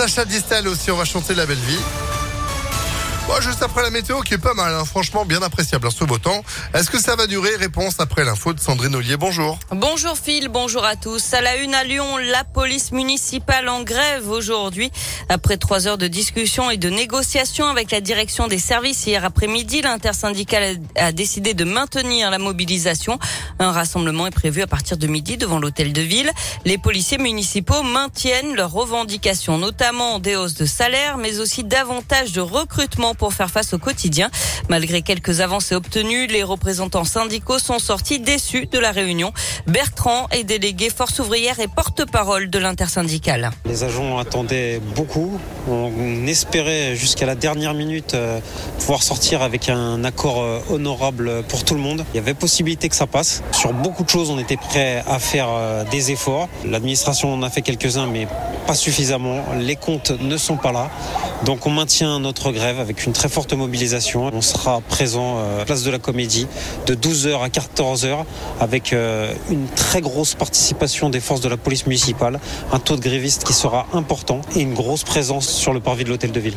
Sacha Distel aussi, on va chanter La Belle Vie. Bon, juste après la météo qui est pas mal, hein. franchement bien appréciable hein, ce beau temps. Est-ce que ça va durer? Réponse après l'info de Sandrine Ollier. Bonjour. Bonjour Phil, bonjour à tous. À la une à Lyon, la police municipale en grève aujourd'hui. Après trois heures de discussion et de négociation avec la direction des services hier après-midi, l'intersyndicale a décidé de maintenir la mobilisation. Un rassemblement est prévu à partir de midi devant l'hôtel de ville. Les policiers municipaux maintiennent leurs revendications, notamment des hausses de salaire, mais aussi davantage de recrutement pour faire face au quotidien. Malgré quelques avancées obtenues, les représentants syndicaux sont sortis déçus de la réunion. Bertrand est délégué force ouvrière et porte-parole de l'intersyndicale. Les agents attendaient beaucoup. On espérait jusqu'à la dernière minute euh, pouvoir sortir avec un accord euh, honorable pour tout le monde. Il y avait possibilité que ça passe. Sur beaucoup de choses, on était prêt à faire euh, des efforts. L'administration en a fait quelques-uns, mais pas suffisamment. Les comptes ne sont pas là. Donc on maintient notre grève avec une très forte mobilisation. On sera présent euh, place de la Comédie de 12h à 14h avec une très grosse participation des forces de la police municipale, un taux de grévistes qui sera important et une grosse présence sur le parvis de l'hôtel de ville.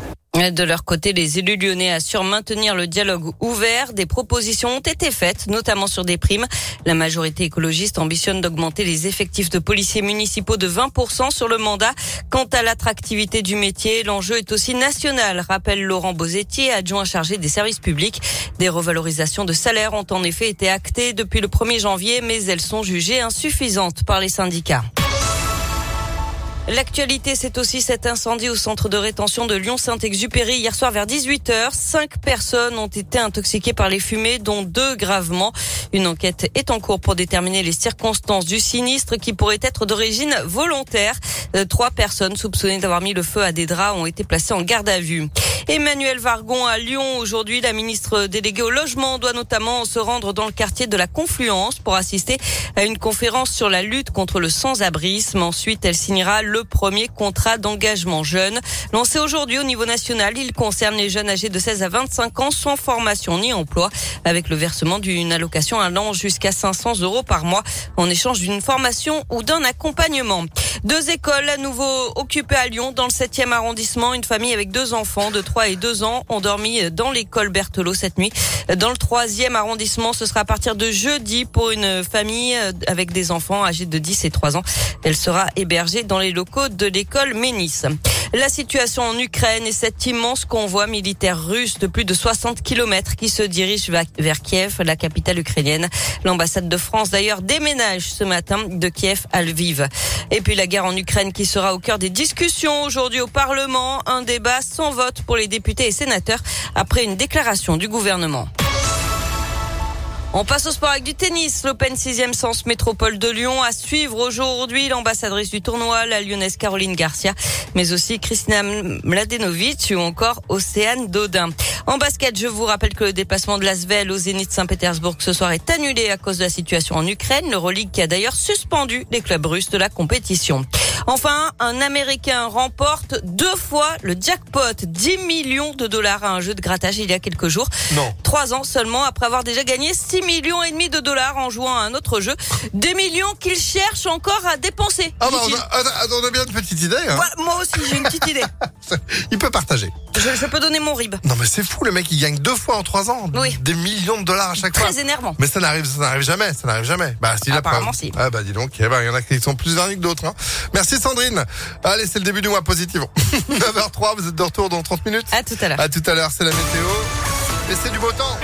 De leur côté, les élus lyonnais assurent maintenir le dialogue ouvert. Des propositions ont été faites, notamment sur des primes. La majorité écologiste ambitionne d'augmenter les effectifs de policiers municipaux de 20% sur le mandat. Quant à l'attractivité du métier, l'enjeu est aussi national, rappelle Laurent Bosetti, adjoint chargé des services publics. Des revalorisations de salaire ont en effet été actées depuis le 1er janvier, mais elles sont jugées insuffisantes par les syndicats. L'actualité, c'est aussi cet incendie au centre de rétention de Lyon-Saint-Exupéry hier soir vers 18h. Cinq personnes ont été intoxiquées par les fumées, dont deux gravement. Une enquête est en cours pour déterminer les circonstances du sinistre qui pourrait être d'origine volontaire. Euh, trois personnes soupçonnées d'avoir mis le feu à des draps ont été placées en garde à vue. Emmanuel Vargon à Lyon aujourd'hui. La ministre déléguée au logement doit notamment se rendre dans le quartier de la Confluence pour assister à une conférence sur la lutte contre le sans-abrisme. Ensuite, elle signera le premier contrat d'engagement jeune. Lancé aujourd'hui au niveau national, il concerne les jeunes âgés de 16 à 25 ans sans formation ni emploi avec le versement d'une allocation allant jusqu'à 500 euros par mois en échange d'une formation ou d'un accompagnement. Deux écoles à nouveau occupées à Lyon dans le 7e arrondissement. Une famille avec deux enfants de 3 et 2 ans ont dormi dans l'école Berthelot cette nuit. Dans le 3e arrondissement, ce sera à partir de jeudi pour une famille avec des enfants âgés de 10 et 3 ans. Elle sera hébergée dans les locaux de l'école Ménis. La situation en Ukraine et cet immense convoi militaire russe de plus de 60 kilomètres qui se dirige vers Kiev, la capitale ukrainienne. L'ambassade de France d'ailleurs déménage ce matin de Kiev à Lviv. Et puis la guerre en Ukraine qui sera au cœur des discussions aujourd'hui au Parlement. Un débat sans vote pour les députés et sénateurs après une déclaration du gouvernement. On passe au sport avec du tennis. L'Open 6e Sens Métropole de Lyon à suivre aujourd'hui l'ambassadrice du tournoi, la lyonnaise Caroline Garcia, mais aussi Christina Mladenovic ou encore Océane Dodin. En basket, je vous rappelle que le déplacement de l'Asvel au Zénith Saint-Pétersbourg ce soir est annulé à cause de la situation en Ukraine. L'Euroleague qui a d'ailleurs suspendu les clubs russes de la compétition. Enfin, un Américain remporte deux fois le jackpot, 10 millions de dollars à un jeu de grattage il y a quelques jours. Non. Trois ans seulement après avoir déjà gagné 6 millions et demi de dollars en jouant à un autre jeu. Des millions qu'il cherche encore à dépenser. Ah bah, on, a, on, a, bien une petite idée. Hein. moi aussi, j'ai une petite idée. il peut partager. Je, je, peux donner mon rib. Non mais c'est fou, le mec il gagne deux fois en trois ans. Oui. Des millions de dollars à chaque Très fois. Très énervant. Mais ça n'arrive, ça n'arrive jamais, ça n'arrive jamais. Bah si Apparemment si. Ah bah dis donc, eh ben, il y en a qui sont plus derniers que d'autres. Hein. Merci Sandrine. Allez, c'est le début du mois positif. 9h03, vous êtes de retour dans 30 minutes. À tout à l'heure. À tout à l'heure, c'est la météo. Et c'est du beau temps.